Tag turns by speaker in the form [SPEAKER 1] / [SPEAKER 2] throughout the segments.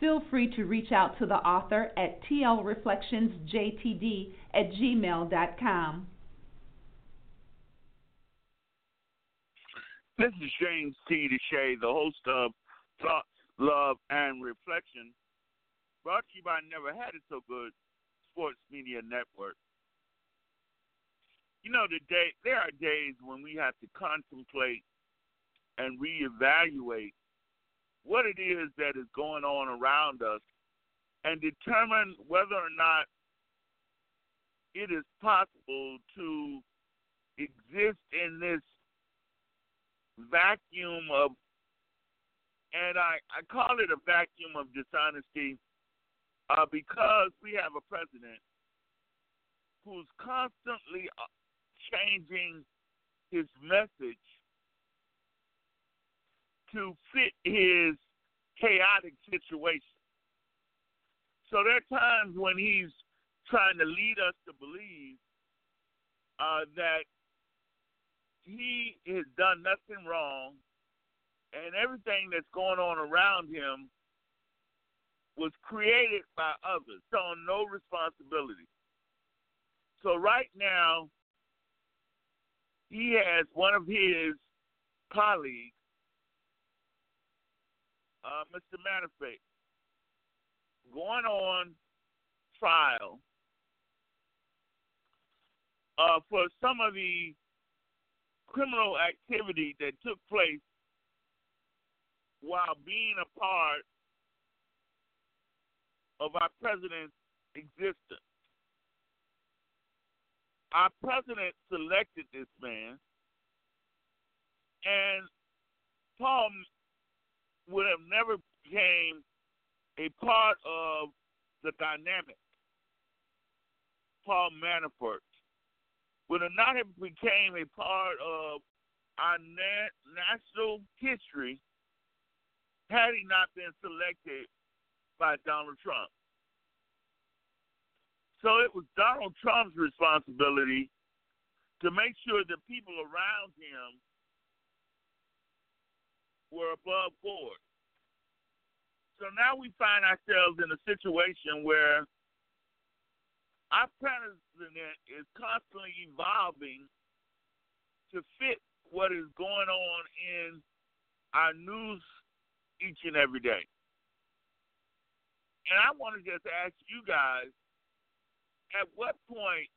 [SPEAKER 1] Feel free to reach out to the author at tlreflectionsjtd at gmail.com.
[SPEAKER 2] This is James T. DeShay, the host of Thought, Love, and Reflection, brought to you by Never Had It So Good Sports Media Network. You know, the day, there are days when we have to contemplate and reevaluate what it is that is going on around us and determine whether or not it is possible to exist in this vacuum of, and I, I call it a vacuum of dishonesty uh, because we have a president who's constantly uh, changing his message to fit his chaotic situation. So there are times when he's trying to lead us to believe uh, that he has done nothing wrong and everything that's going on around him was created by others, so no responsibility. So right now, he has one of his colleagues, uh, Mr. Manafort, going on trial uh, for some of the criminal activity that took place while being a part of our president's existence. Our president selected this man, and Paul would have never became a part of the dynamic. Paul Manafort would have not have became a part of our na- national history had he not been selected by Donald Trump. So it was Donald Trump's responsibility to make sure the people around him were above board. So now we find ourselves in a situation where our president is constantly evolving to fit what is going on in our news each and every day. And I want to just ask you guys at what point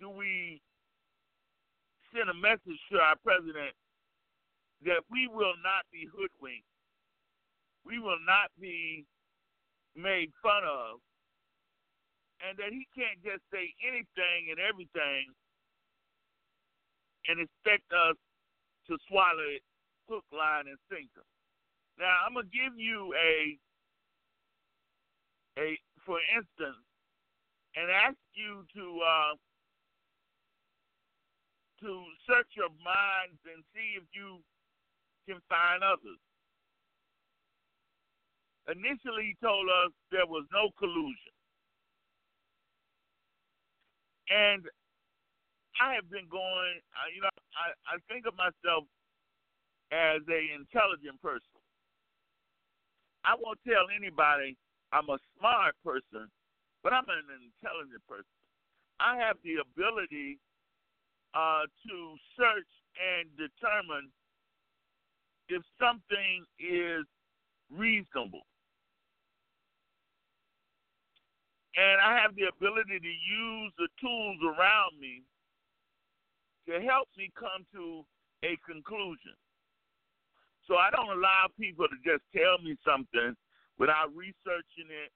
[SPEAKER 2] do we send a message to our president that we will not be hoodwinked, we will not be made fun of, and that he can't just say anything and everything and expect us to swallow it hook, line, and sinker. Now I'm gonna give you a a for instance and ask you to uh, to search your minds and see if you can find others. Initially, he told us there was no collusion. And I have been going, uh, you know, I, I think of myself as a intelligent person. I won't tell anybody I'm a smart person, but I'm an intelligent person. I have the ability uh, to search and determine if something is reasonable. And I have the ability to use the tools around me to help me come to a conclusion. So I don't allow people to just tell me something without researching it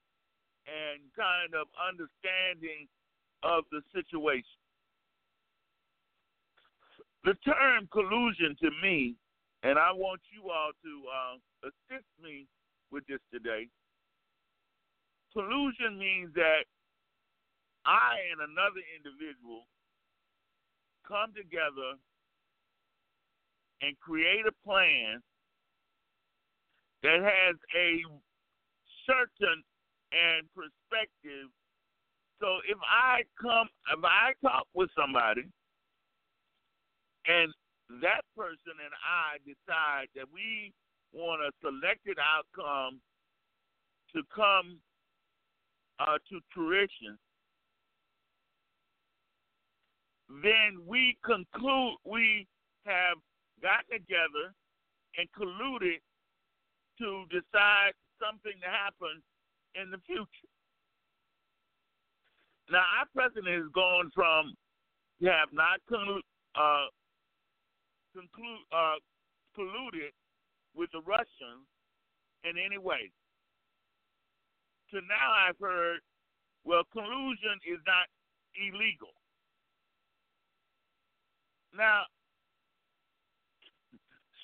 [SPEAKER 2] and kind of understanding of the situation. The term collusion to me, and I want you all to uh, assist me with this today. Collusion means that I and another individual come together and create a plan that has a certain and perspective. So if I come, if I talk with somebody, and that person and I decide that we want a selected outcome to come uh, to fruition, then we conclude we have gotten together and colluded to decide something to happen in the future. Now, our president has gone from have not conclu- uh, conclude, uh, colluded with the Russians in any way. To now, I've heard, well, collusion is not illegal. Now,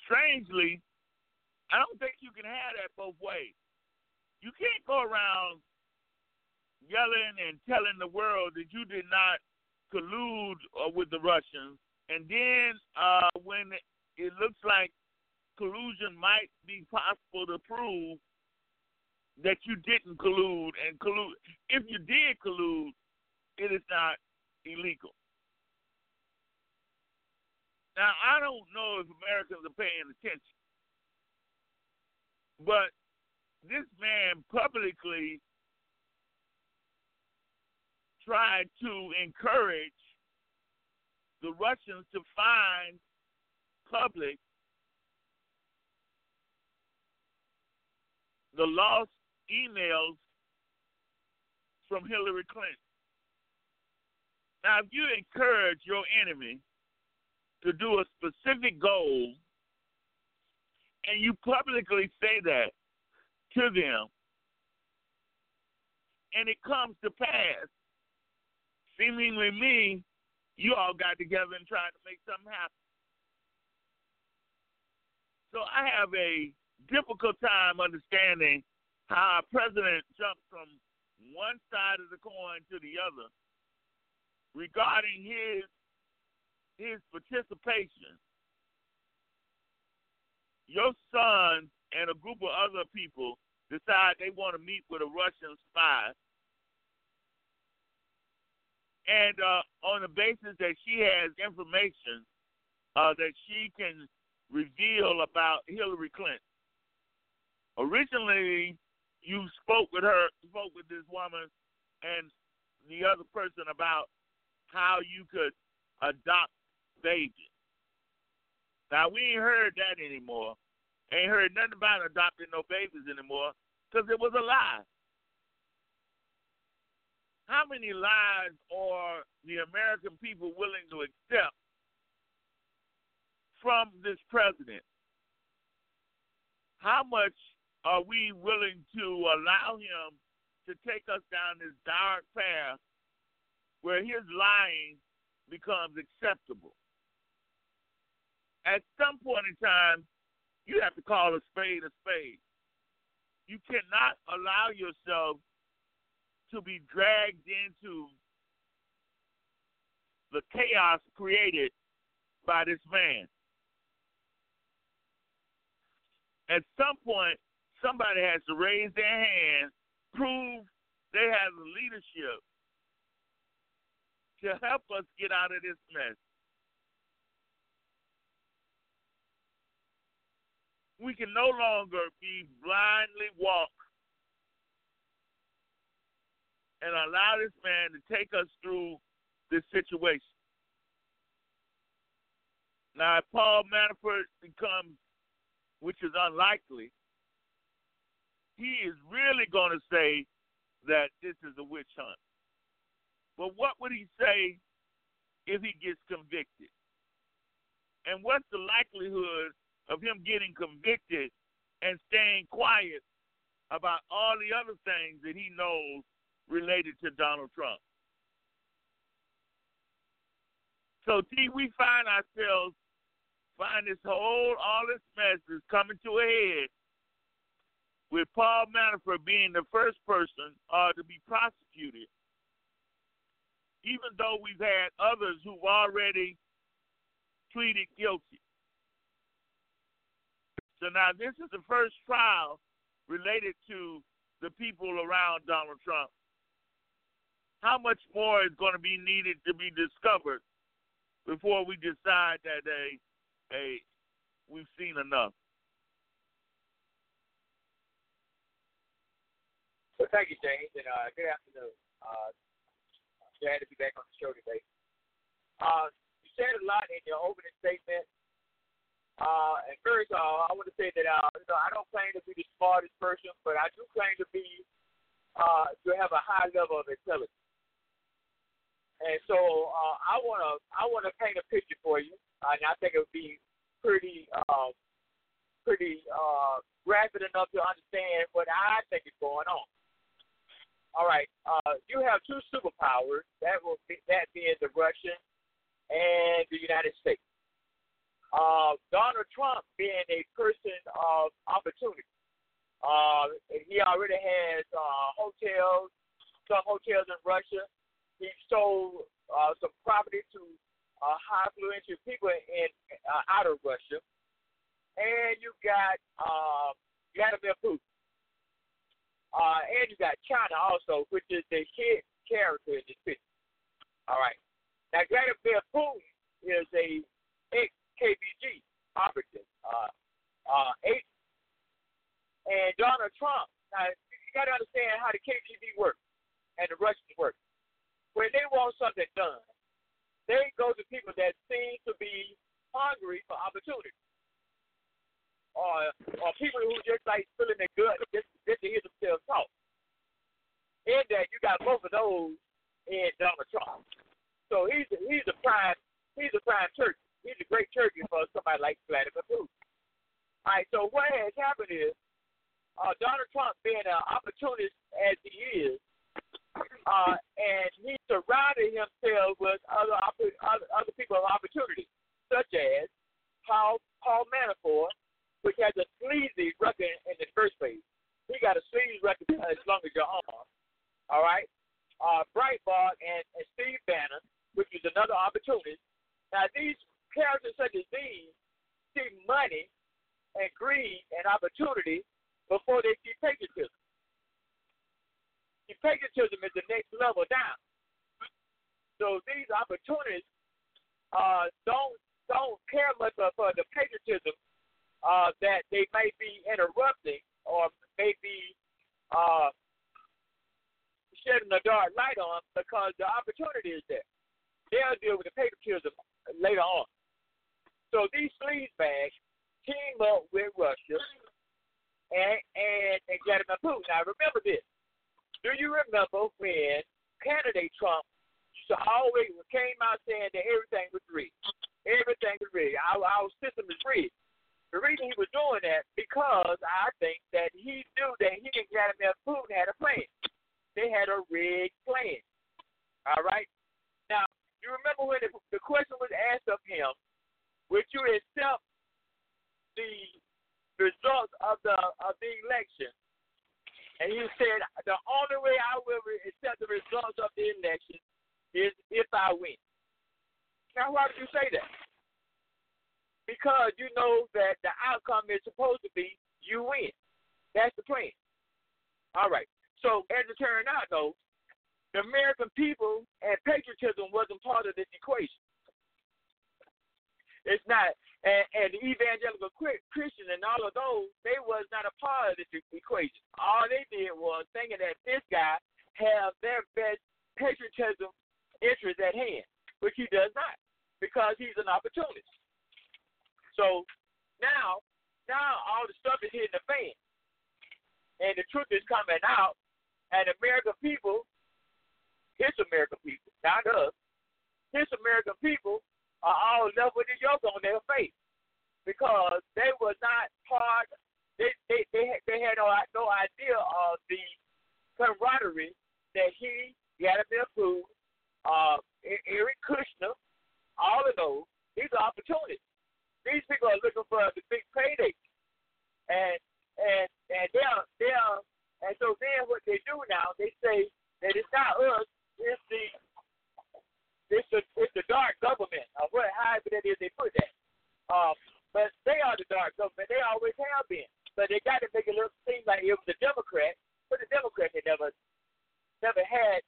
[SPEAKER 2] strangely, I don't think you can have that both ways. You can't go around yelling and telling the world that you did not collude uh, with the Russians, and then uh, when it looks like collusion might be possible to prove that you didn't collude and collude. If you did collude, it is not illegal. Now, I don't know if Americans are paying attention, but this man publicly tried to encourage the Russians to find public the lost emails from Hillary Clinton. Now, if you encourage your enemy to do a specific goal and you publicly say that to them and it comes to pass, seemingly me, you all got together and tried to make something happen. So I have a difficult time understanding how a president jumps from one side of the coin to the other regarding his his participation. Your son and a group of other people decide they want to meet with a Russian spy. And uh, on the basis that she has information uh, that she can reveal about Hillary Clinton. Originally, you spoke with her, spoke with this woman and the other person about how you could adopt babies. Now we ain't heard that anymore. Ain't heard nothing about adopting no babies anymore because it was a lie. How many lies are the American people willing to accept from this president? How much are we willing to allow him to take us down this dark path where his lying becomes acceptable? at some point in time, you have to call a spade a spade. You cannot allow yourself to be dragged into the chaos created by this man. At some point, somebody has to raise their hand, prove they have the leadership to help us get out of this mess. we can no longer be blindly walk and allow this man to take us through this situation. Now, if Paul Manafort becomes, which is unlikely, he is really going to say that this is a witch hunt. But what would he say if he gets convicted? And what's the likelihood of him getting convicted and staying quiet about all the other things that he knows related to Donald Trump? So, T, we find ourselves, find this whole, all this mess is coming to a head with Paul Manafort being the first person uh, to be prosecuted, even though we've had others who've already pleaded guilty. So now this is the first trial related to the people around Donald Trump. How much more is going to be needed to be discovered before we decide that a, a we've seen enough?
[SPEAKER 3] Well, thank you, James, and uh, good afternoon. Uh, glad to be back on the show today. Uh, you said a lot in your opening statement. Uh, and first, uh, I want to say that uh, you know I don't claim to be the smartest person, but I do claim to be uh, to have a high level of intelligence. And so uh, I want to I want to paint a picture for you, and I think it would be pretty uh, pretty uh, graphic enough to understand what I think is going on. All right. Uh, you have two superpowers. That will be, that being the Russian and the United States. Uh, Donald Trump being a person of opportunity. Uh, he already has uh, hotels, some hotels in Russia. He sold uh, some property to uh, high influential people in uh, out of Russia, and you got uh, Vladimir Putin. Uh, and you got China also, which is the hit character in this picture. All right. Now, Vladimir Putin is a ex KGB operative, uh, uh, and Donald Trump. Now, you got to understand how the KGB works and the Russians work. When they want something done, they go to people that seem to be hungry for opportunity or or people who just like feeling their good just, just to hear themselves talk. In that you got both of those in Donald Trump. So he's a, he's a prime he's a prime turkey. He's a great turkey for somebody like Vladimir Putin. All right, so what has happened is uh, Donald Trump being an opportunist as he is, uh, and he surrounded himself with other, other other people of opportunity, such as Paul Paul Manafort, which has a sleazy record in the first place. He got a sleazy record as long as your arm. All right? Uh, Breitbart and, and Steve Bannon, which is another opportunist. Now, these characters such as these see money and greed and opportunity before they see patriotism. Patriotism is the next level down. So these opportunists uh, don't don't care much for, for the patriotism uh, that they may be interrupting or may be uh, shedding a dark light on because the opportunity is there. They'll deal with the patriotism later on. So these sleaze bags team up with Russia and and, and Vladimir Putin. Now remember this. Do you remember when candidate Trump always came out saying that everything was rigged? Everything was rigged. Our, our system is rigged. The reason he was doing that because I think that he knew that he and Vladimir Putin had a plan. They had a rigged plan. All right. Now you remember when the, the question was asked of him, would you accept the results of the of the election? And he said, the only way I will accept the results of the election is if I win. Now, why did you say that? because you know that the outcome is supposed to be you win. That's the plan. All right. So as it turned out, though, the American people and patriotism wasn't part of this equation. It's not, and, and the evangelical Christian and all of those, they was not a part of this equation. All they did was thinking that this guy have their best patriotism interest at hand, which he does not, because he's an opportunist. So now, now all the stuff is hitting the fan. and the truth is coming out, and American people, his American people, not us, his American people are all left with the yolk on their face because they were not part. They they they they had no no idea of the camaraderie that he, Vladimir Putin, uh, Eric Kushner, all of those. These are opportunities. These people are looking for the big payday, and and and they're they're and so then what they do now they say that it's not us, it's the it's the it's the dark government or what however that is they put that. Um, but they are the dark government. They always have been. But they got to make it look seem like it was a Democrat, but the Democrats they never never had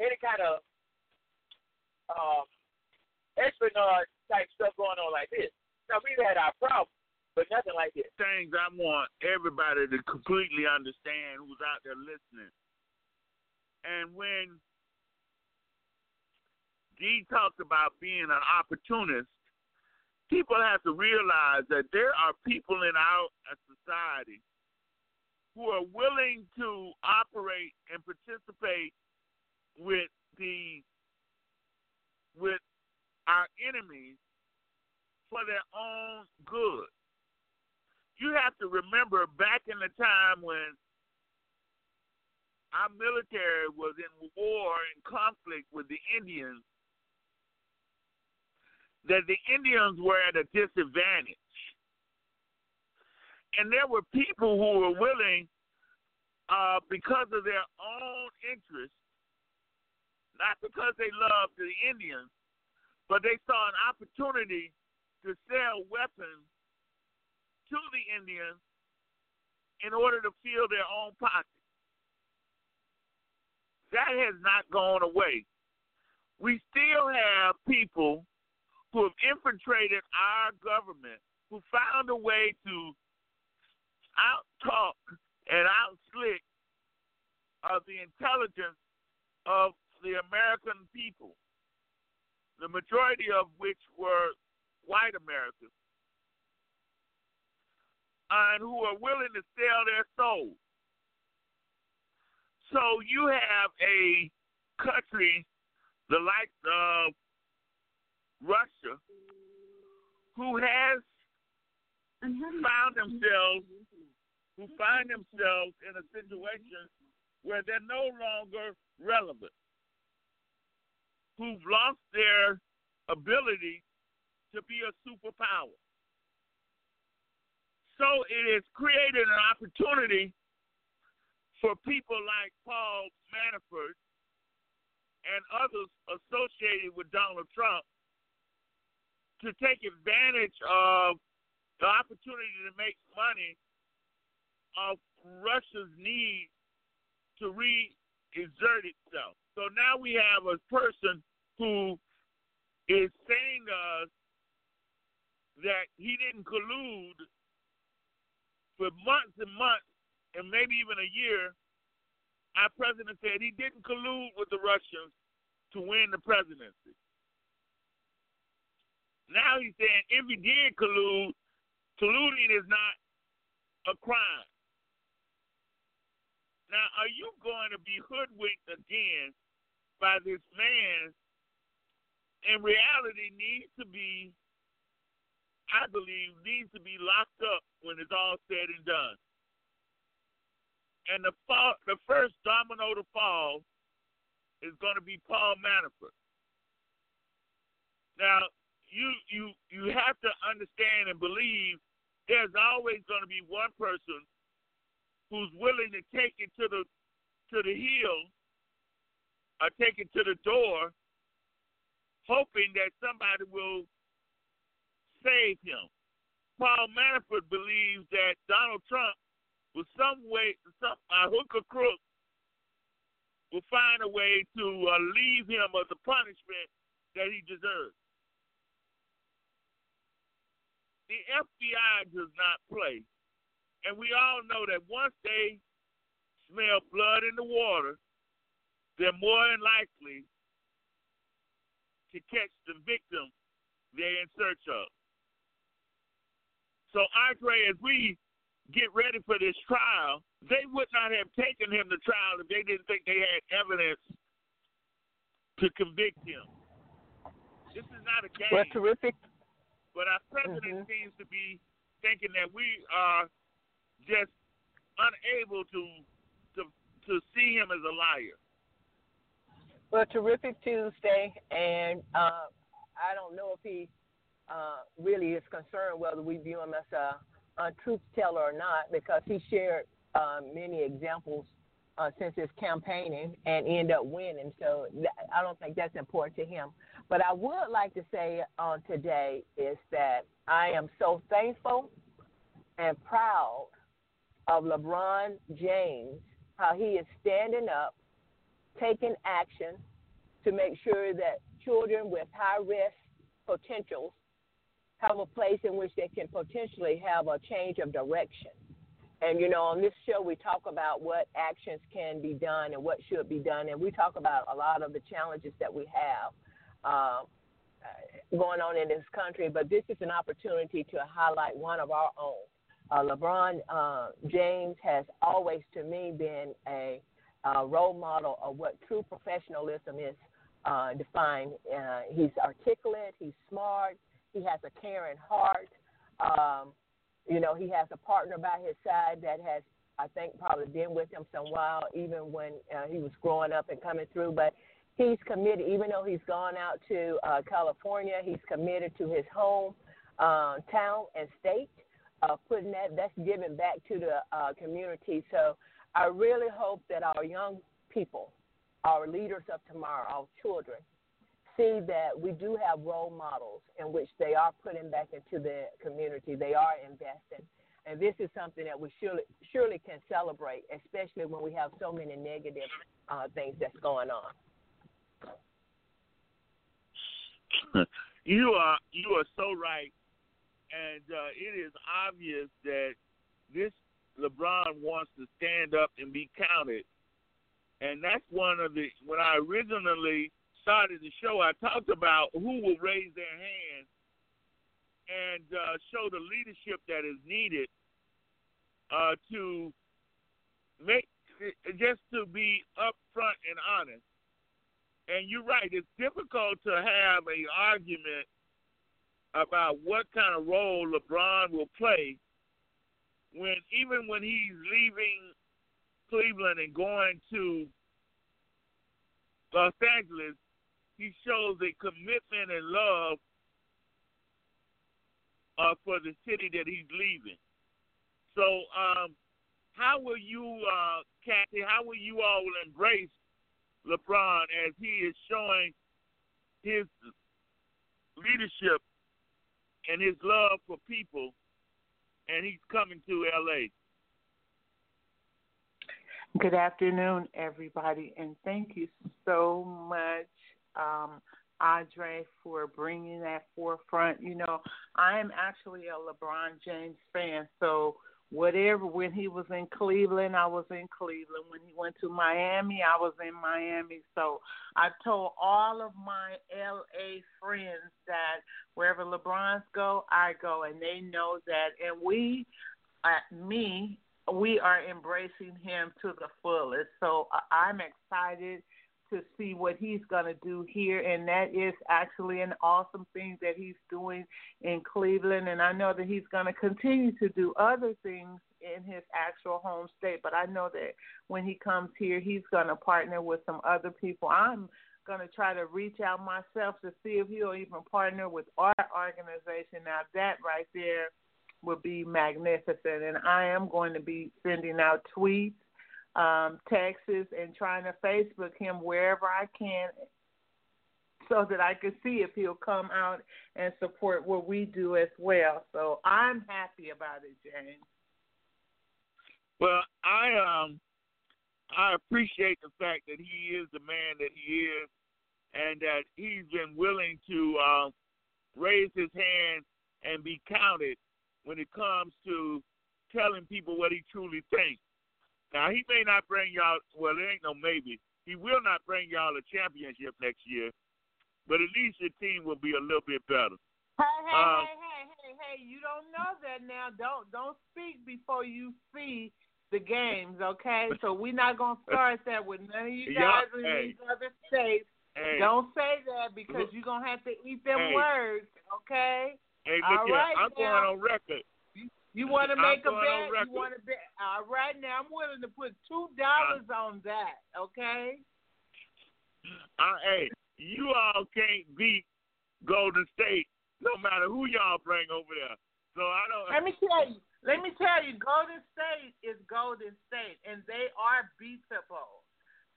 [SPEAKER 3] any kind of um, espionage type stuff going on like this. Now we've had our problems, but nothing like this.
[SPEAKER 2] Things I want everybody to completely understand who's out there listening. And when Dee talks about being an opportunist, people have to realize that there are people in our uh, society who are willing to operate and participate with the with our enemies for their own good. You have to remember back in the time when our military was in war and conflict with the Indians, that the Indians were at a disadvantage. And there were people who were willing, uh, because of their own interest, not because they loved the Indians, but they saw an opportunity to sell weapons to the Indians in order to fill their own pockets. That has not gone away. We still have people who have infiltrated our government who found a way to out-talk and out-slick of the intelligence of the American people the majority of which were white Americans, and who are willing to sell their souls. So you have a country, the likes of Russia, who has found themselves, who find themselves in a situation where they're no longer relevant who've lost their ability to be a superpower. So it has created an opportunity for people like Paul Manafort and others associated with Donald Trump to take advantage of the opportunity to make money of Russia's need to re-exert itself. So now we have a person who is saying to us that he didn't collude for months and months and maybe even a year. Our president said he didn't collude with the Russians to win the presidency. Now he's saying if he did collude, colluding is not a crime. Now, are you going to be hoodwinked again by this man in reality needs to be, I believe, needs to be locked up when it's all said and done. And the fall, the first domino to fall is going to be Paul Manafort. Now, you you you have to understand and believe there's always going to be one person who's willing to take it to the to the heel or take it to the door hoping that somebody will save him. Paul Manafort believes that Donald Trump, with some way, some uh, hook or crook, will find a way to uh, leave him of the punishment that he deserves. The FBI does not play. And we all know that once they smell blood in the water, they're more than likely to catch the victim they're in search of. So, Andre, as we get ready for this trial, they would not have taken him to trial if they didn't think they had evidence to convict him. This is not a game.
[SPEAKER 4] Well, terrific.
[SPEAKER 2] But our president
[SPEAKER 4] Mhm.
[SPEAKER 2] seems to be thinking that we are just unable to to to see him as a liar.
[SPEAKER 4] Well, terrific Tuesday, and uh, I don't know if he uh, really is concerned whether we view him as a, a truth teller or not, because he shared uh, many examples uh, since his campaigning and end up winning. So I don't think that's important to him. But I would like to say on today is that I am so thankful and proud of LeBron James, how he is standing up, taking action to make sure that children with high risk potentials have a place in which they can potentially have a change of direction. And you know, on this show, we talk about what actions can be done and what should be done, and we talk about a lot of the challenges that we have uh, going on in this country. But this is an opportunity to highlight one of our own. Uh, LeBron uh, James has always, to me, been a, a role model of what true professionalism is uh, defined. Uh, he's articulate, he's smart, he has a caring heart. Um, you know, he has a partner by his side that has, I think, probably been with him some while, even when uh, he was growing up and coming through. But he's committed, even though he's gone out to uh, California, he's committed to his home uh, town and state, uh, putting that, that's giving back to the uh, community. So I really hope that our young people, our leaders of tomorrow, our children, see that we do have role models in which they are putting back into the community, they are investing. And this is something that we surely surely can celebrate, especially when we have so many negative uh, things that's going on.
[SPEAKER 2] you are you are so right, and uh, it is obvious that this LeBron wants to stand up and be counted, and that's one of the when I originally started the show, I talked about who will raise their hand and uh, show the leadership that is needed uh, to make just to be upfront and honest. And you're right; it's difficult to have a argument about what kind of role LeBron will play when even when he's leaving Cleveland and going to Los Angeles, he shows a commitment and love uh, for the city that he's leaving. So, um, how will you, uh, Kathy? How will you all embrace LeBron as he is showing his leadership and his love for people, and he's coming to LA?
[SPEAKER 5] Good afternoon, everybody, and thank you so much, um, Audrey, for bringing that forefront. You know, I am actually a LeBron James fan, so whatever, when he was in Cleveland, I was in Cleveland. When he went to Miami, I was in Miami. So I've told all of my LA friends that wherever LeBron's go, I go, and they know that. And we, uh, me, we are embracing him to the fullest. So I'm excited to see what he's going to do here, and that is actually an awesome thing that he's doing in Cleveland. And I know that he's going to continue to do other things in his actual home state, but I know that when he comes here, he's going to partner with some other people. I'm going to try to reach out myself to see if he'll even partner with our organization. Now, that right there would be magnificent. And I am going to be sending out tweets, um, texts, and trying to Facebook him wherever I can so that I can see if he'll come out and support what we do as well. So I'm happy about it, James.
[SPEAKER 2] Well, I um I appreciate the fact that he is the man that he is and that he's been willing to uh, raise his hand and be counted when it comes to telling people what he truly thinks. Now he may not bring y'all well there ain't no maybe. He will not bring y'all a championship next year, but at least your team will be a little bit better.
[SPEAKER 5] Hey, hey,
[SPEAKER 2] Um,
[SPEAKER 5] hey, hey, hey, hey! You don't know that now. Don't don't speak before you see the games, okay? So we're not gonna start that with none of you
[SPEAKER 2] Yeah,
[SPEAKER 5] guys in
[SPEAKER 2] hey.
[SPEAKER 5] these other states.
[SPEAKER 2] Hey,
[SPEAKER 5] Don't say that because you're gonna have to eat them
[SPEAKER 2] Hey.
[SPEAKER 5] words, okay?
[SPEAKER 2] hey,
[SPEAKER 5] all
[SPEAKER 2] look here.
[SPEAKER 5] right
[SPEAKER 2] I'm
[SPEAKER 5] now.
[SPEAKER 2] going on record.
[SPEAKER 5] You want to make a bet? You want to bet? All right, now I'm willing to put two dollars on that, okay?
[SPEAKER 2] Uh, hey, you all can't beat Golden State, no matter who y'all bring over there. So I don't.
[SPEAKER 5] Let me tell you. Let me tell you, Golden State is Golden State, and they are beatable.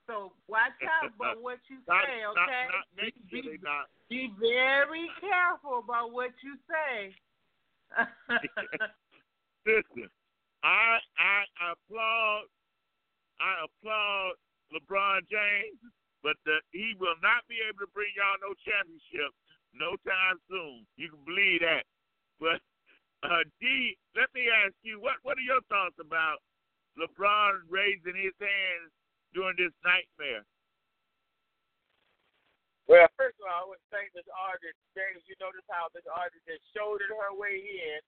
[SPEAKER 5] So watch out about what you
[SPEAKER 2] not,
[SPEAKER 5] say, okay?
[SPEAKER 2] not year,
[SPEAKER 5] be, be very careful about what you say.
[SPEAKER 2] Listen, I I applaud I applaud LeBron James, but the, he will not be able to bring y'all no championship no time soon. You can believe that. But uh, D, let me ask you, what what are your thoughts about LeBron raising his hands during this nightmare?
[SPEAKER 3] Well, first of all, I would say this artist, James, you notice how this artist just shouldered her way in,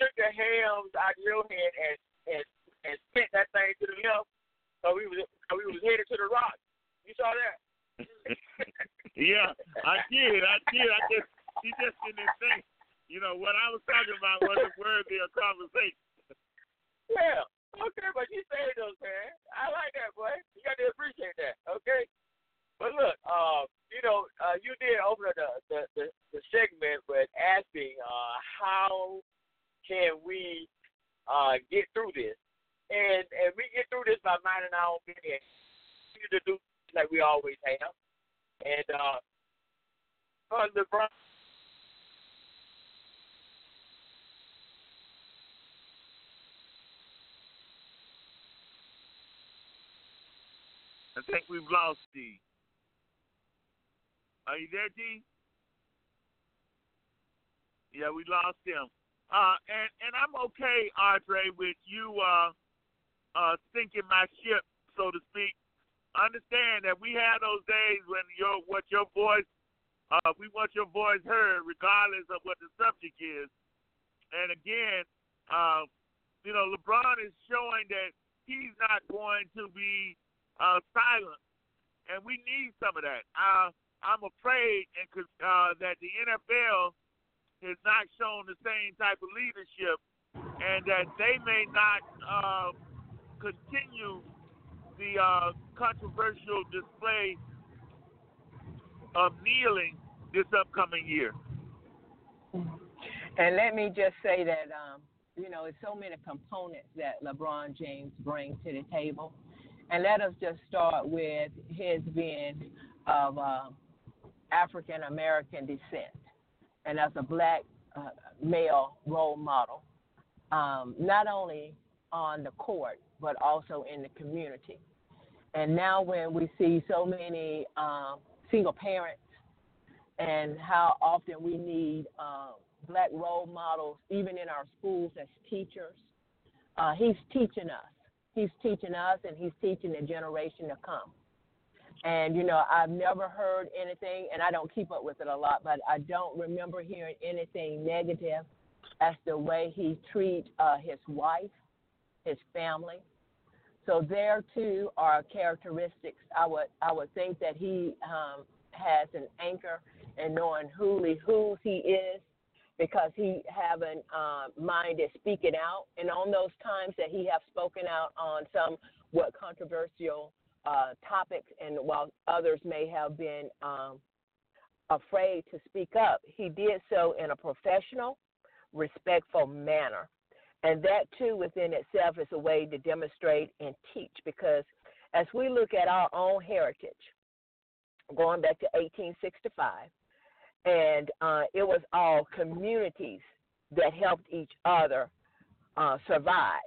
[SPEAKER 3] took the hams out of your hand and and and spent that thing to the left. So we was so we was headed to the rock. You saw that?
[SPEAKER 2] yeah, I did. I did. I just he just didn't think. You know what I was talking about wasn't worthy of conversation.
[SPEAKER 3] Yeah. Okay, but you saved us, man. I like that, boy. You got to appreciate that. Okay. But look, uh, you know, uh, you did open the the, the the segment with asking uh, how can we uh, get through this, and and we get through this by minding our own business. To do like we always have, and uh, on LeBron.
[SPEAKER 2] I think we've lost D. Are you there, D? Yeah, we lost him. Uh, and and I'm okay, Andre, with you uh, uh, sinking my ship, so to speak. Understand that we had those days when your what your voice, uh, we want your voice heard, regardless of what the subject is. And again, uh, you know, LeBron is showing that he's not going to be uh, silent, and we need some of that. Uh, I'm afraid and uh, that the NFL has not shown the same type of leadership, and that they may not uh, continue the uh, controversial display of kneeling this upcoming year.
[SPEAKER 4] And let me just say that, um, you know, it's so many components that LeBron James brings to the table. And let us just start with his being of uh, African American descent and as a black uh, male role model, um, not only on the court, but also in the community. And now, when we see so many um, single parents and how often we need um, black role models, even in our schools as teachers, uh, he's teaching us. He's teaching us and he's teaching the generation to come. And, you know, I've never heard anything, and I don't keep up with it a lot, but I don't remember hearing anything negative as the way he treats uh, his wife, his family. So there too are characteristics. I would I would think that he um, has an anchor in knowing who who he is, because he have an uh, mind to speak it out. And on those times that he have spoken out on some what controversial uh, topics, and while others may have been um, afraid to speak up, he did so in a professional, respectful manner. And that too, within itself, is a way to demonstrate and teach. Because as we look at our own heritage, going back to 1865, and uh, it was all communities that helped each other uh, survive.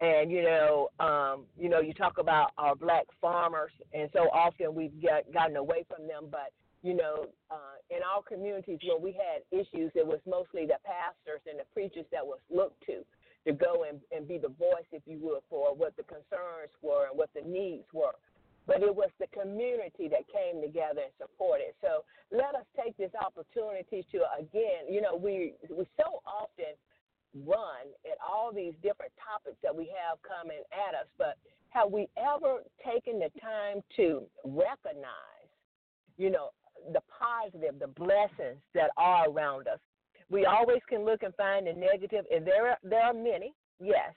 [SPEAKER 4] And you know, um, you know, you talk about our black farmers, and so often we've got, gotten away from them. But you know, uh, in our communities where we had issues, it was mostly the pastors and the preachers that was looked to to go and, and be the voice, if you would, for what the concerns were and what the needs were. but it was the community that came together and supported. So let us take this opportunity to again, you know, we we so often run at all these different topics that we have coming at us, but have we ever taken the time to recognize, you know, the positive, the blessings that are around us? We always can look and find the negative, and there are, there are many, yes,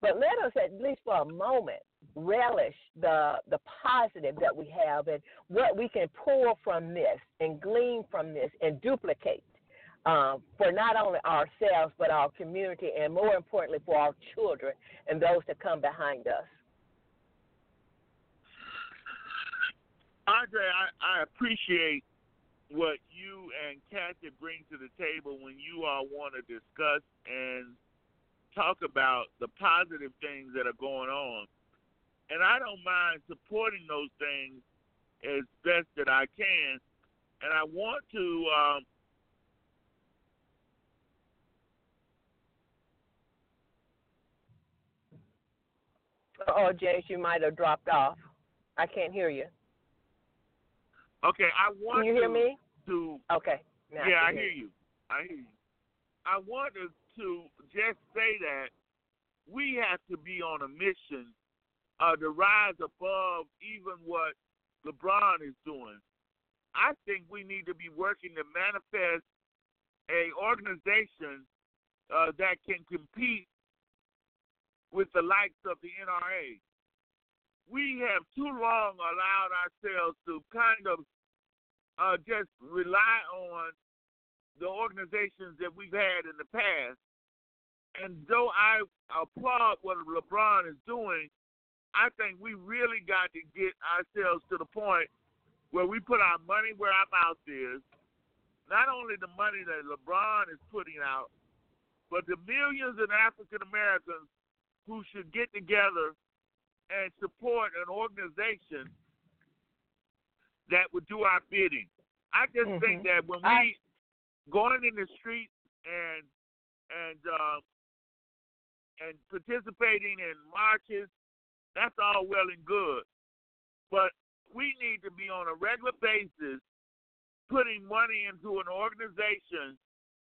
[SPEAKER 4] but let us at least for a moment relish the the positive that we have and what we can pull from this and glean from this and duplicate um, for not only ourselves but our community and more importantly for our children and those that come behind us.
[SPEAKER 2] Andre, I, I appreciate what you and Kathy bring to the table when you all want to discuss and talk about the positive things that are going on. And I don't mind supporting those things as best that I can. And I want to um,
[SPEAKER 4] Oh, James, you might have dropped off. I can't hear you.
[SPEAKER 2] Okay, I want to
[SPEAKER 4] Can you hear
[SPEAKER 2] to,
[SPEAKER 4] me?
[SPEAKER 2] to
[SPEAKER 4] Okay. Now
[SPEAKER 2] yeah, I
[SPEAKER 4] can
[SPEAKER 2] hear you. I hear you. I wanted to just say that we have to be on a mission uh, to rise above even what LeBron is doing. I think we need to be working to manifest a organization uh, that can compete with the likes of the NRA. We have too long allowed ourselves to kind of uh, just rely on the organizations that we've had in the past. And though I applaud what LeBron is doing, I think we really got to get ourselves to the point where we put our money where our mouth is. Not only the money that LeBron is putting out, but the millions of African Americans who should get together and support an organization that would do our bidding. I just
[SPEAKER 4] Mhm.
[SPEAKER 2] think that when
[SPEAKER 4] I-
[SPEAKER 2] we going in the streets and and uh, and participating in marches, that's all well and good. But we need to be on a regular basis putting money into an organization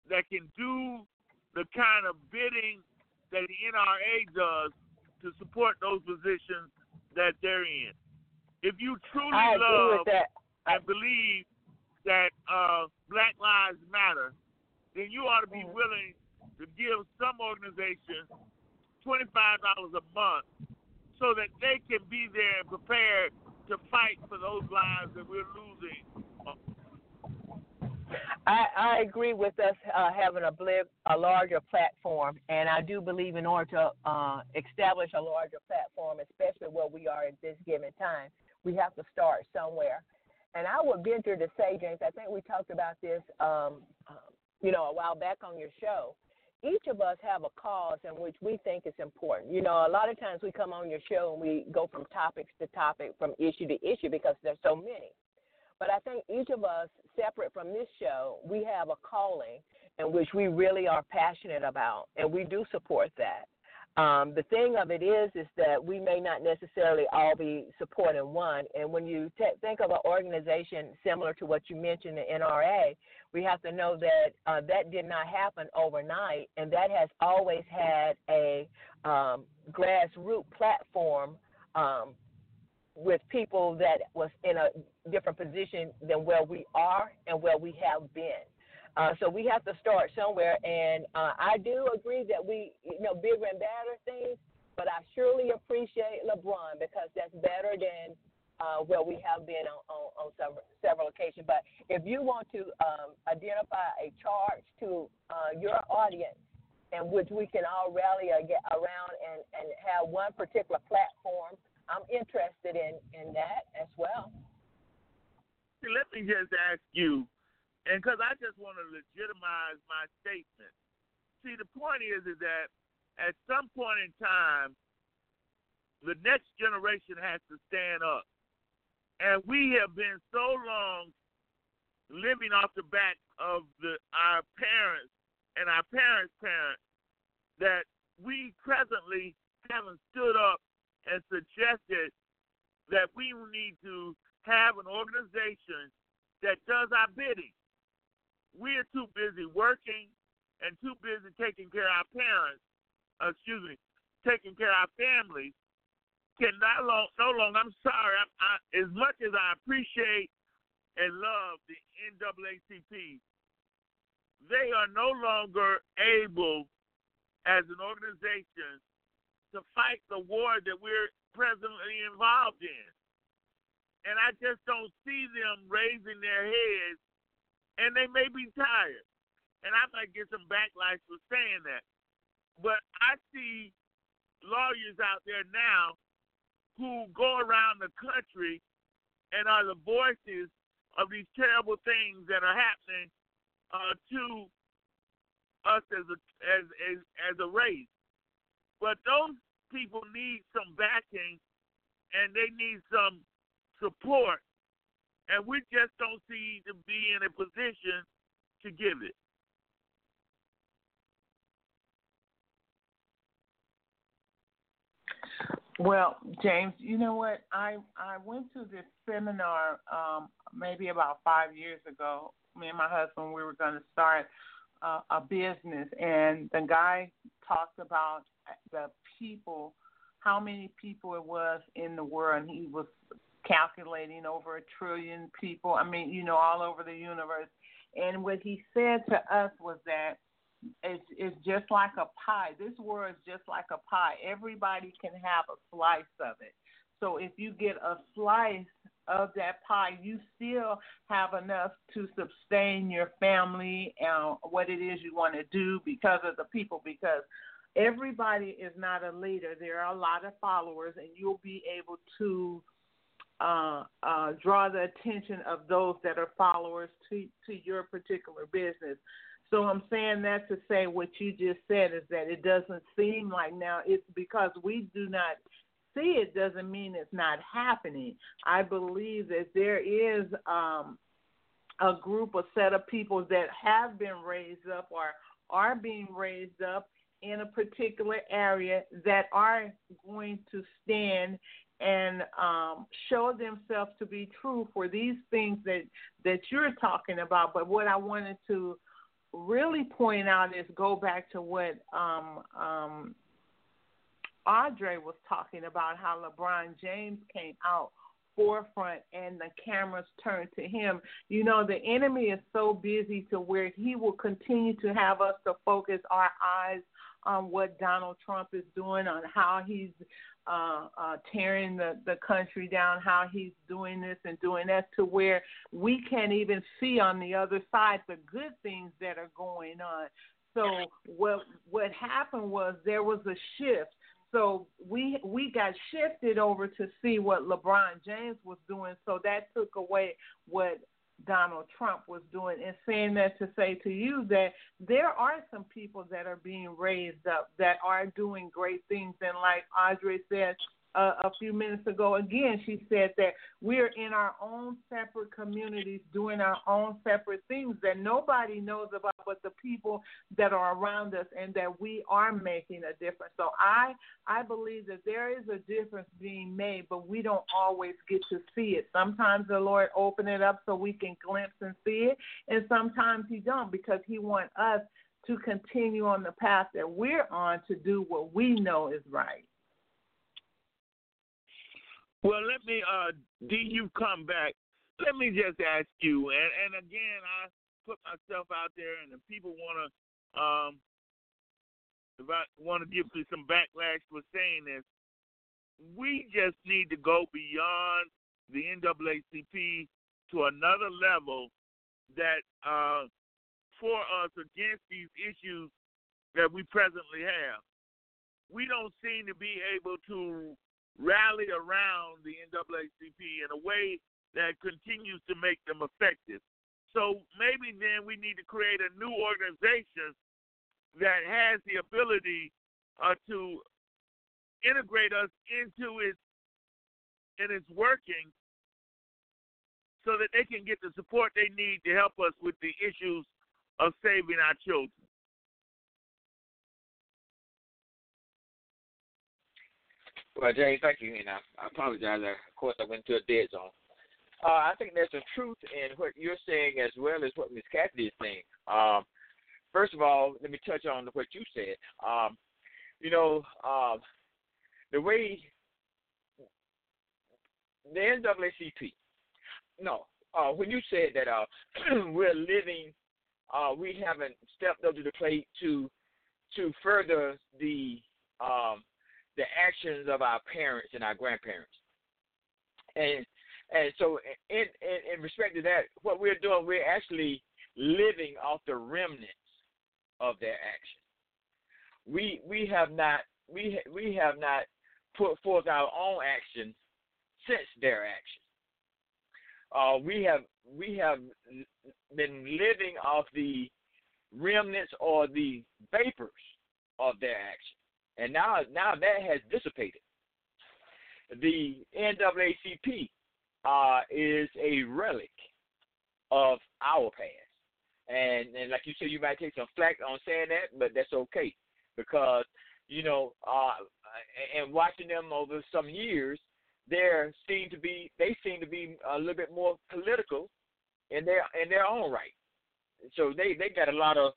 [SPEAKER 2] that can do the kind of bidding that the NRA does to support those positions that they're in. If you truly
[SPEAKER 4] I
[SPEAKER 2] love and believe that uh, Black Lives Matter, then you ought to be
[SPEAKER 4] Mhm.
[SPEAKER 2] willing to give some organization twenty-five dollars a month so that they can be there and prepared to fight for those lives that we're losing.
[SPEAKER 4] I, I agree with us uh, having a, a larger platform, and I do believe in order to uh, establish a larger platform, especially where we are at this given time, we have to start somewhere. And I would venture to say, James, I think we talked about this, um, uh, you know, a while back on your show. Each of us have a cause in which we think is important. You know, a lot of times we come on your show and we go from topics to topic, from issue to issue because there's so many. But I think each of us, separate from this show, we have a calling in which we really are passionate about, and we do support that. Um, the thing of it is, is that we may not necessarily all be supporting one. And when you think of an organization similar to what you mentioned, the NRA, we have to know that uh, that did not happen overnight, and that has always had a um, grassroots platform um, with people that was in a different position than where we are and where we have been. Uh, so we have to start somewhere, and uh, I do agree that we, you know, bigger and better things. But I surely appreciate LeBron because that's better than uh, where we have been on, on, on several, several occasions. But if you want to um, identify a charge to uh, your audience, in which we can all rally around and, and have one particular platform, I'm interested in, in that as well.
[SPEAKER 2] Let me just ask you, and because I just want to legitimize my statement. See, the point is, is that at some point in time, the next generation has to stand up. And we have been so long living off the back of the our parents and our parents' parents that we presently haven't stood up and suggested that we need to have an organization that does our bidding. We are too busy working and too busy taking care of our parents, uh, excuse me, taking care of our families. Can not long, no longer, I'm sorry, I, I, as much as I appreciate and love the NAACP, they are no longer able as an organization to fight the war that we're presently involved in. And I just don't see them raising their heads, and they may be tired. And I might get some backlash for saying that. But I see lawyers out there now who go around the country and are the voices of these terrible things that are happening uh, to us as a as, as as a race. But those people need some backing and they need some support, and we just don't seem to be in a position to give it.
[SPEAKER 5] Well, James, you know what? I I went to this seminar um, maybe about five years ago. Me and my husband, we were going to start uh, a business, and the guy talked about the people, how many people it was in the world, and he was calculating over a trillion people. I mean, you know, all over the universe. And what he said to us was that it's, it's just like a pie. This world is just like a pie. Everybody can have a slice of it. So if you get a slice of that pie, you still have enough to sustain your family and what it is you want to do because of the people. Because everybody is not a leader. There are a lot of followers, and you'll be able to uh, uh, draw the attention of those that are followers to to your particular business. So I'm saying that to say what you just said is that it doesn't seem like now it's because we do not see it doesn't mean it's not happening. I believe that there is um, a group, a set of people that have been raised up or are being raised up in a particular area that are going to stand and um, show themselves to be true for these things that that you're talking about. But what I wanted to really point out is go back to what um, um, Audrey was talking about, how LeBron James came out forefront and the cameras turned to him. You know, the enemy is so busy to where he will continue to have us to focus our eyes on what Donald Trump is doing, on how he's uh, uh, tearing the, the country down, how he's doing this and doing that, to where we can't even see on the other side the good things that are going on. So what what happened was there was a shift. So we we got shifted over to see what LeBron James was doing. So that took away what Donald Trump was doing and saying that to say to you that there are some people that are being raised up that are doing great things and like Audrey said uh, a few minutes ago. Again, she said that we're in our own separate communities doing our own separate things that nobody knows about but the people that are around us and that we are making a difference. So I I believe that there is a difference being made, but we don't always get to see it. Sometimes the Lord open it up so we can glimpse and see it, and sometimes he don't because he want us to continue on the path that we're on to do what we know is right.
[SPEAKER 2] Well, let me, uh, D, you come back. Let me just ask you, and, and again, I put myself out there, and if people want to, um, if I want to give me some backlash for saying this, we just need to go beyond the NAACP to another level that uh, for us against these issues that we presently have. We don't seem to be able to rally around the NAACP in a way that continues to make them effective. So maybe then we need to create a new organization that has the ability uh, to integrate us into its in its working so that they can get the support they need to help us with the issues of saving our children.
[SPEAKER 3] Well, James, thank you. And I, I apologize. Of course, I went to a dead zone. Uh, I think there's some truth in what you're saying as well as what Miss Cassidy is saying. Um, first of all, let me touch on what you said. Um, you know, um, the way the NAACP, no, uh, when you said that uh, we're living, uh, we haven't stepped up to the plate to to further the um, the actions of our parents and our grandparents, and and so in, in in respect to that, what we're doing, we're actually living off the remnants of their actions. We we have not we we have not put forth our own actions since their actions. Uh, we have we have been living off the remnants or the vapors of their action, and now now that has dissipated. The NAACP uh, is a relic of our past, and and like you said, you might take some flack on saying that, but that's okay because you know, uh, and watching them over some years, there seem to be they seem to be a little bit more political in their in their own right. So they they got a lot of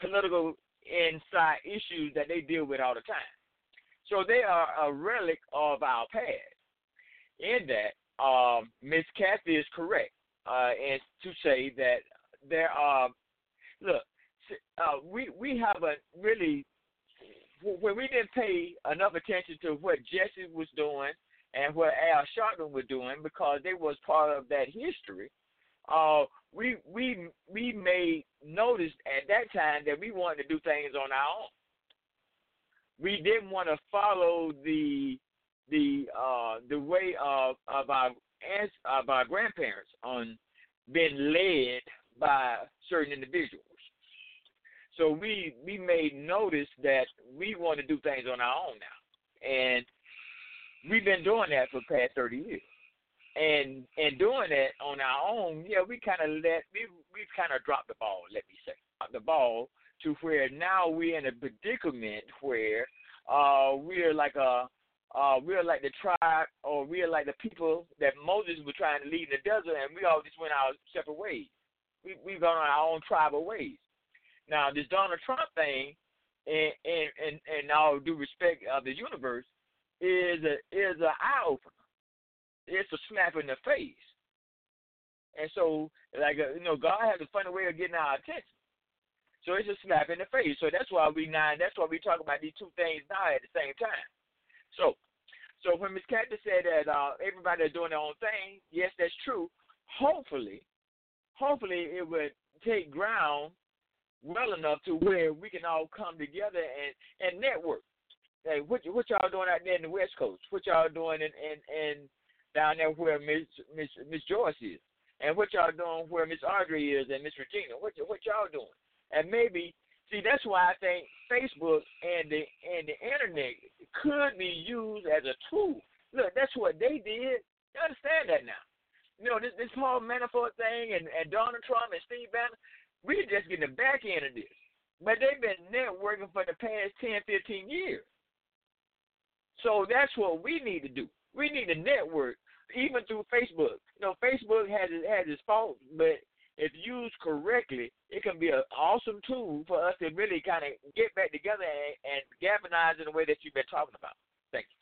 [SPEAKER 3] political inside issues that they deal with all the time. So they are a relic of our past. In that, um, Miss Kathy is correct, uh, and to say that there are look, uh, we we haven't really when we didn't pay enough attention to what Jesse was doing and what Al Sharpton was doing because they was part of that history. Uh, we we we made notice at that time that we wanted to do things on our own. We didn't want to follow the the uh, the way of of our of our grandparents on being led by certain individuals. So we we made notice that we want to do things on our own now, and we've been doing that for the past thirty years. And and doing it on our own, yeah, we kind of let we we kind of dropped the ball. Let me say, the ball to where now we're in a predicament where uh, we're like a uh, we're like the tribe, or we're like the people that Moses was trying to lead in the desert, and we all just went our separate ways. We we've gone our own tribal ways. Now, this Donald Trump thing, and and and, and all due respect of the universe, is a is a eye opener. It's a slap in the face. And so, like uh, you know, God has a funny way of getting our attention. So it's a slap in the face. So that's why we now. That's why we talk about these two things now at the same time. So, so when Ms. Cathy said that uh, everybody is doing their own thing, yes, that's true. Hopefully, hopefully it would take ground well enough to where we can all come together and and network. Hey, what what y'all doing out there in the West Coast? What y'all doing in in, in down there where Miss Miss Miss Joyce is, and what y'all doing where Miss Audrey is and Miss Regina? What what y'all doing? And maybe see that's why I think Facebook and the and the internet could be used as a tool. Look, that's what they did. You understand that now? You know this this whole Manafort thing and and Donald Trump and Steve Bannon we're just getting the back end of this. But they've been networking for the past 10, 15 years. So that's what we need to do. We need to network, even through Facebook. You know, Facebook has its, has its faults, but if used correctly, it can be an awesome tool for us to really kind of get back together and, and galvanize in the way that you've been talking about. Thank you.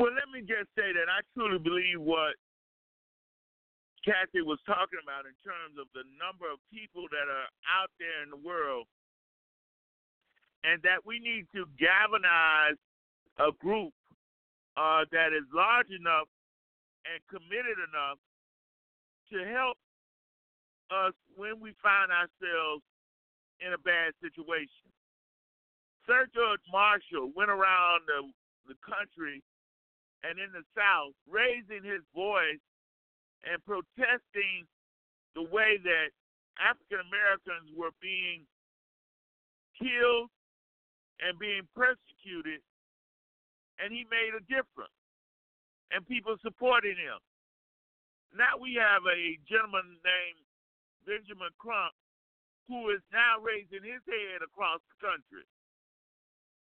[SPEAKER 2] Well, let me just say that I truly believe what Kathy was talking about in terms of the number of people that are out there in the world, and that we need to galvanize a group uh, that is large enough and committed enough to help us when we find ourselves in a bad situation. Thurgood Marshall went around the, the country and in the South raising his voice and protesting the way that African Americans were being killed and being persecuted, and he made a difference, and people supported him. Now we have a gentleman named Benjamin Crump who is now raising his head across the country.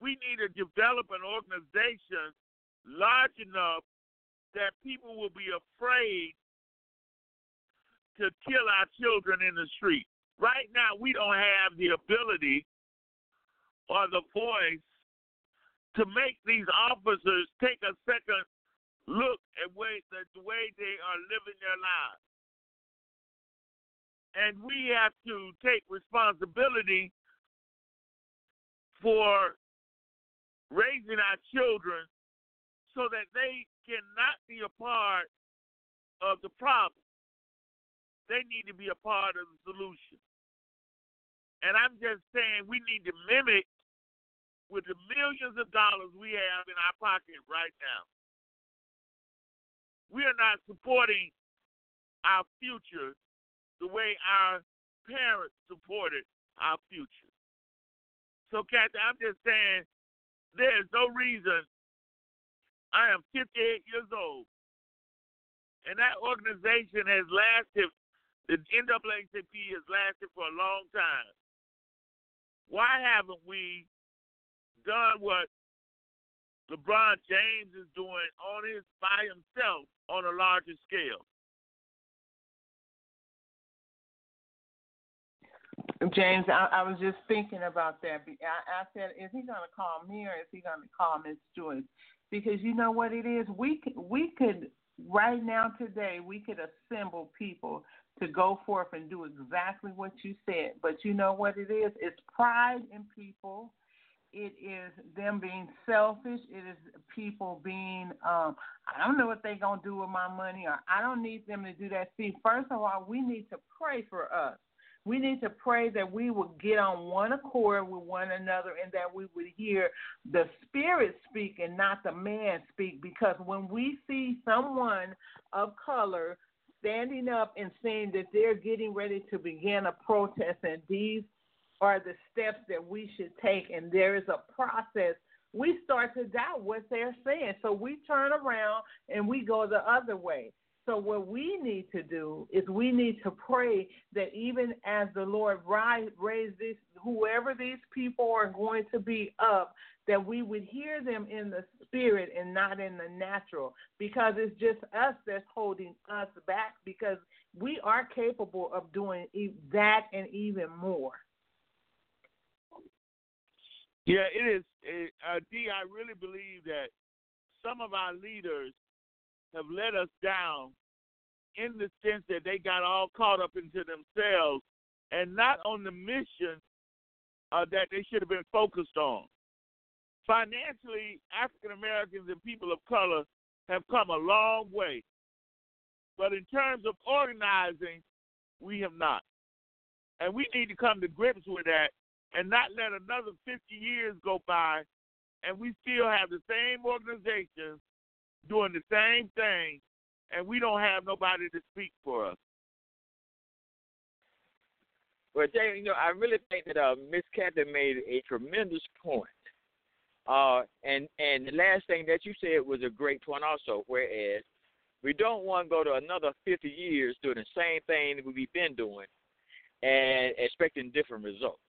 [SPEAKER 2] we need to develop an organization large enough that people will be afraid to kill our children in the street. Right now, we don't have the ability or the voice to make these officers take a second look at way, the, the way they are living their lives. And we have to take responsibility for raising our children so that they cannot be a part of the problem. They need to be a part of the solution. And I'm just saying we need to mimic with the millions of dollars we have in our pocket right now. We are not supporting our future the way our parents supported our future. So, Kathy, I'm just saying there's no reason. I am 58 years old, and that organization has lasted, the NAACP has lasted for a long time. Why haven't we done what LeBron James is doing on his by himself on a larger scale?
[SPEAKER 5] James, I, I was just thinking about that. I, I said, is he going to call me or is he going to call Miss Joyce? Because you know what it is, we we could right now today we could assemble people to go forth and do exactly what you said. But you know what it is? It's pride in people. It is them being selfish. It is people being, um, I don't know what they're going to do with my money, or I don't need them to do that. See, first of all, we need to pray for us we need to pray that we would get on one accord with one another and that we would hear the Spirit speak and not the man speak. Because when we see someone of color standing up and saying that they're getting ready to begin a protest and these are the steps that we should take and there is a process we start to doubt what they're saying so we turn around and we go the other way so what we need to do is we need to pray that even as the Lord rise, raise this, whoever these people are going to be up, that we would hear them in the spirit and not in the natural, because it's just us that's holding us back. Because we are capable of doing that and even more.
[SPEAKER 2] Yeah, it is. Uh, D, I really believe that some of our leaders have let us down in the sense that they got all caught up into themselves and not on the mission uh, that they should have been focused on. Financially, African Americans and people of color have come a long way. But in terms of organizing, we have not. And we need to come to grips with that and not let another 50 years go by and we still have the same organizations doing the same thing, and we don't have nobody to speak for us.
[SPEAKER 3] Well, Jay, you know, I really think that uh, Miss Catherine made a tremendous point. Uh, and and the last thing that you said was a great point also. Whereas we don't want to go to another 50 years doing the same thing that we've been doing and expecting different results.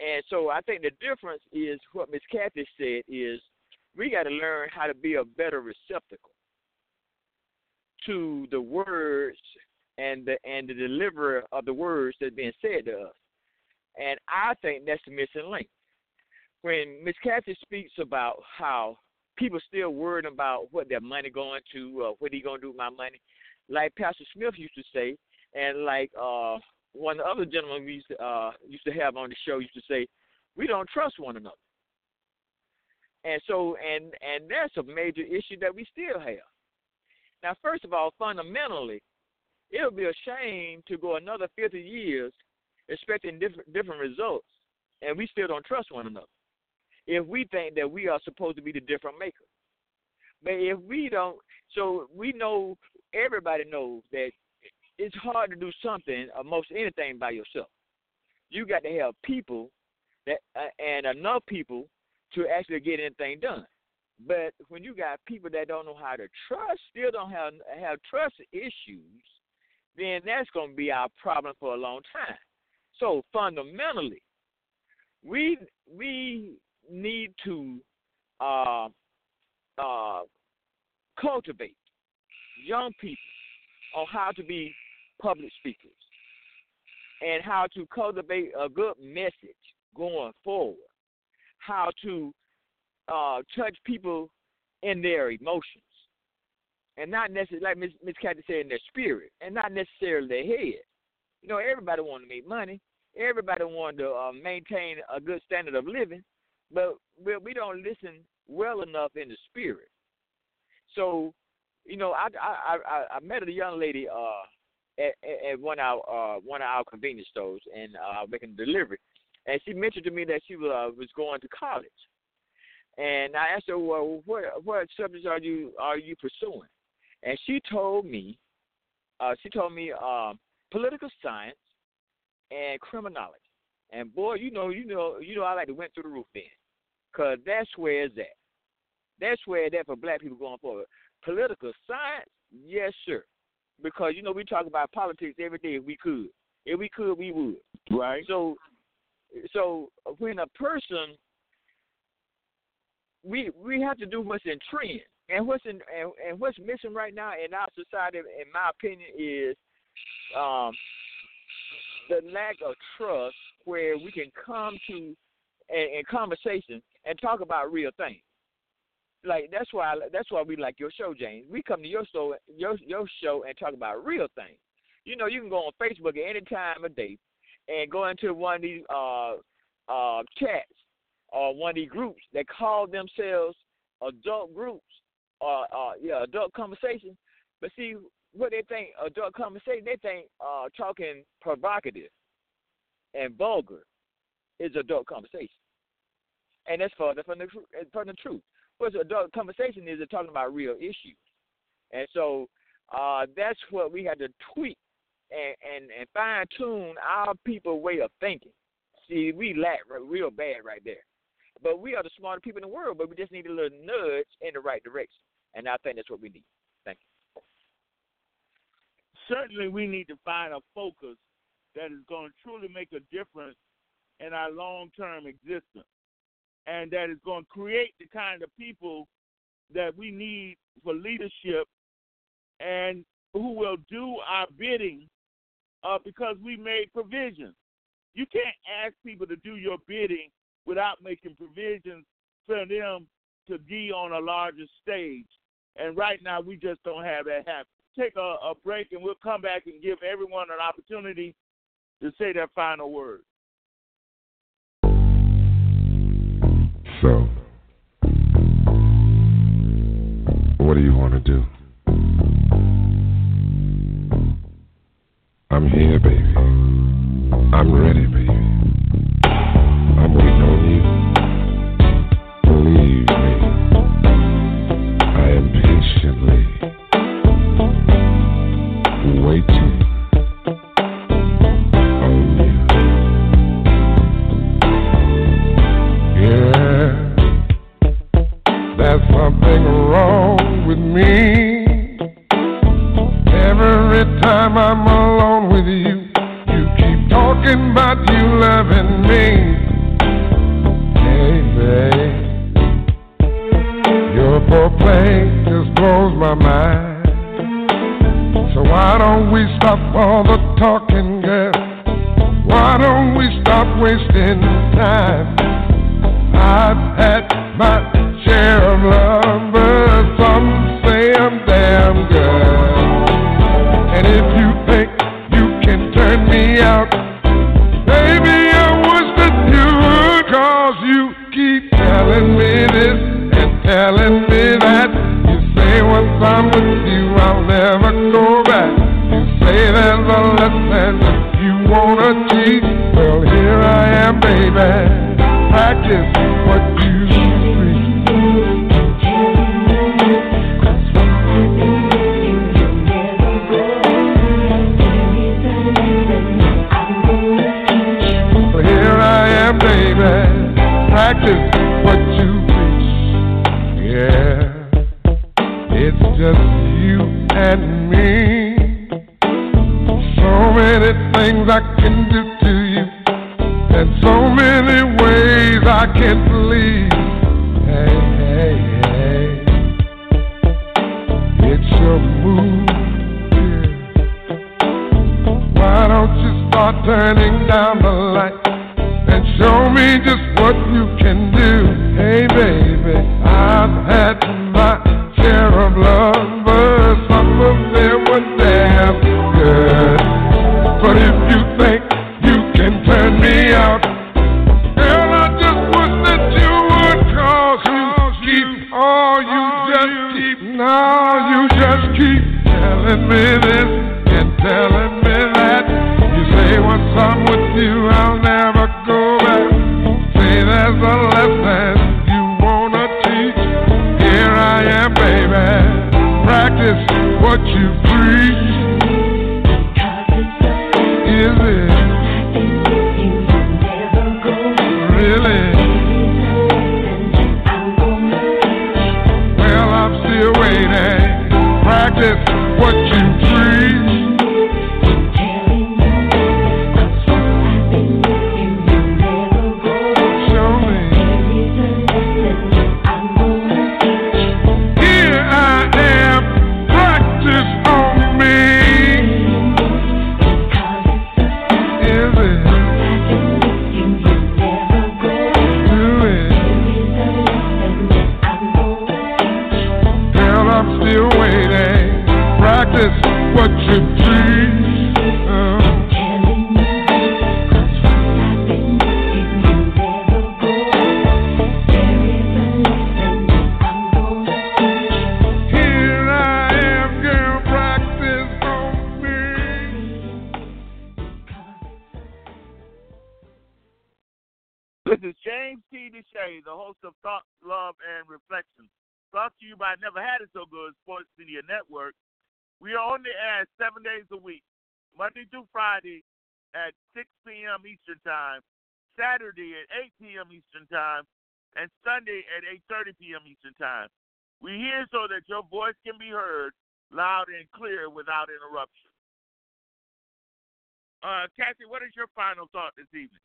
[SPEAKER 3] And so I think the difference is what Miss Kathy said is we got to learn how to be a better receptacle to the words and the and the deliverer of the words that's being said to us. And I think that's the missing link. When Miss Kathy speaks about how people still worried about what their money going to, uh, what he gonna do with my money, like Pastor Smith used to say, and like uh, one of the other gentlemen we used to, uh, used to have on the show used to say, we don't trust one another. And so, and and that's a major issue that we still have. Now, first of all, fundamentally, it would be a shame to go another 50 years expecting different different results, and we still don't trust one another. If we think that we are supposed to be the different maker, but if we don't, so we know everybody knows that it's hard to do something or most anything by yourself. You got to have people that uh, and enough people to actually get anything done. But when you got people that don't know how to trust, still don't have have trust issues, then that's going to be our problem for a long time. So fundamentally, we we need to uh, uh, cultivate young people on how to be public speakers and how to cultivate a good message going forward, how to uh, touch people in their emotions, and not necessarily, like Miss Miss Kathy said, in their spirit, and not necessarily their head. You know, everybody want to make money. Everybody want to uh, maintain a good standard of living, but we, we don't listen well enough in the spirit. So, you know, I I I, I met a young lady uh at, at one of our uh, one of our convenience stores and uh, making a delivery, and she mentioned to me that she was, uh, was going to college, and I asked her, well, what what subjects are you are you pursuing? And she told me, uh, she told me um, political science and criminology. And boy, you know, you know, you know, I like to went through the roof then, cause that's where it's at. That's where it's at for black people going forward. Political science, yes, sir because you know we talk about politics every day if we could. If we could, we would.
[SPEAKER 2] Right.
[SPEAKER 3] So, so when a person, we we have to do what's in trend, and what's in and, and what's missing right now in our society, in my opinion, is um, the lack of trust, where we can come to and, in conversation and talk about real things like that's why that's why we like your show, James. We come to your show, your your show, and talk about real things. You know, you can go on Facebook at any time of day and go into one of these uh, uh, chats or one of these groups that call themselves adult groups or uh, yeah, adult conversation. But see, what they think adult conversation, they think uh, talking provocative and vulgar is adult conversation, and that's further from the from the truth. What's adult conversation is talking about real issues, and so uh, that's what we had to tweak and and, and fine tune our people way of thinking. See, we lack real bad right there, but we are the smartest people in the world. But we just need a little nudge in the right direction, and I think that's what we need. Thank you.
[SPEAKER 2] Certainly, we need to find a focus that is going to truly make a difference in our long-term existence and that is going to create the kind of people that we need for leadership and who will do our bidding uh, because we made provisions. You can't ask people to do your bidding without making provisions for them to be on a larger stage. And right now, we just don't have that happen. Take a, a break, and we'll come back and give everyone an opportunity to say their final words.
[SPEAKER 6] To do? I'm here, baby. I'm ready, baby. I'm waiting on you. Time I'm alone with you, you keep talking about you loving me. Hey, babe, your foreplay just blows my mind. So why don't we stop all the talking, girl? Why don't we stop wasting time? I've up with you, I'll never go back. Say there's a lesson you wanna teach. Here I am, baby. Practice what you preach.
[SPEAKER 2] Days a week, Monday through Friday at 6 p.m. Eastern Time, Saturday at 8 p.m. Eastern Time, and Sunday at 8.30 p.m. Eastern Time. We're here so that your voice can be heard loud and clear without interruption. Uh, Kathy, what is your final thought this evening?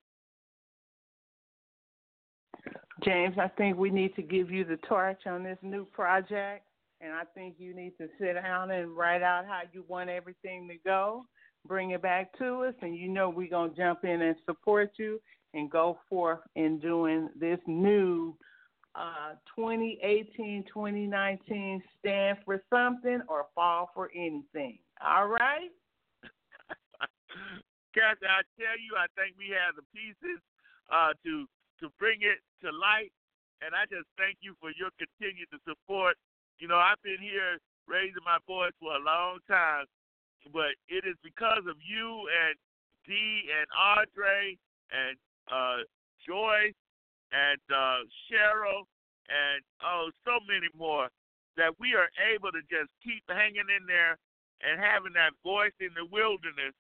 [SPEAKER 5] James, I think we need to give you the torch on this new project, and I think you need to sit down and write out how you want everything to go. Bring it back to us, and you know we're gonna jump in and support you and go forth in doing this new uh, 2018-2019 stand for something or fall for anything. All right.
[SPEAKER 2] Kathy, I tell you, I think we have the pieces uh, to to bring it to light, and I just thank you for your continued support. You know, I've been here raising my voice for a long time, but it is because of you and Dee and Andre and uh, Joyce and uh, Cheryl and oh, so many more that we are able to just keep hanging in there and having that voice in the wilderness.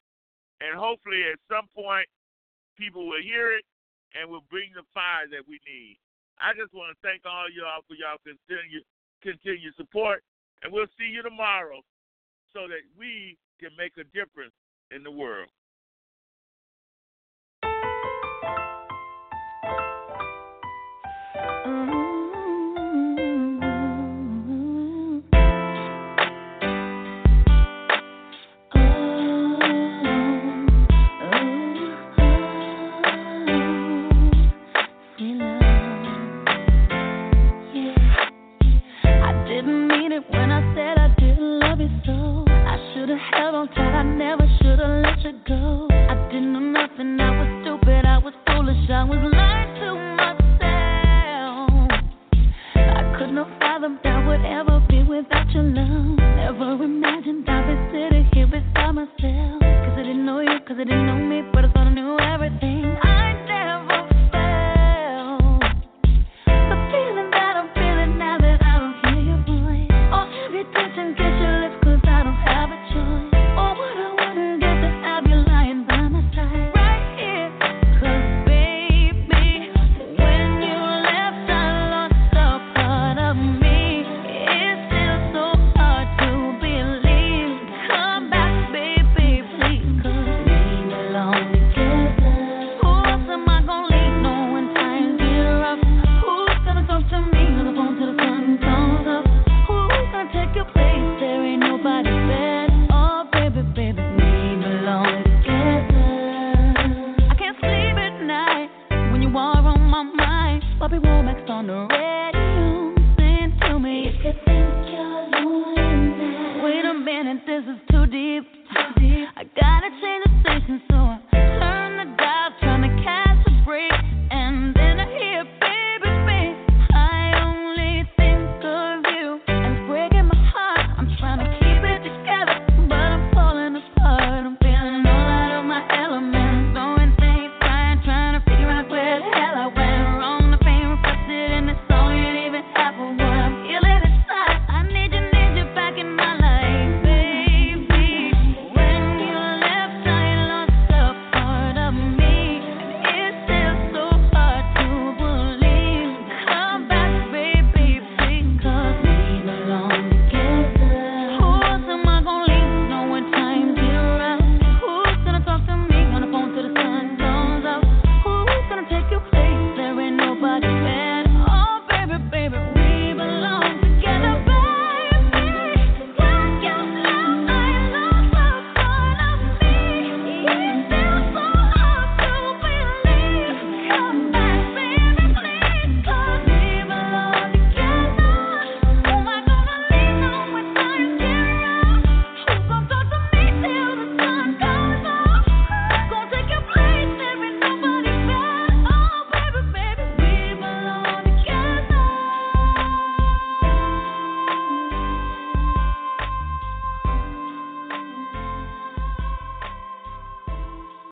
[SPEAKER 2] And hopefully, at some point, people will hear it and will bring the fire that we need. I just want to thank all y'all for y'all continue continue support, and we'll see you tomorrow so that we can make a difference in the world.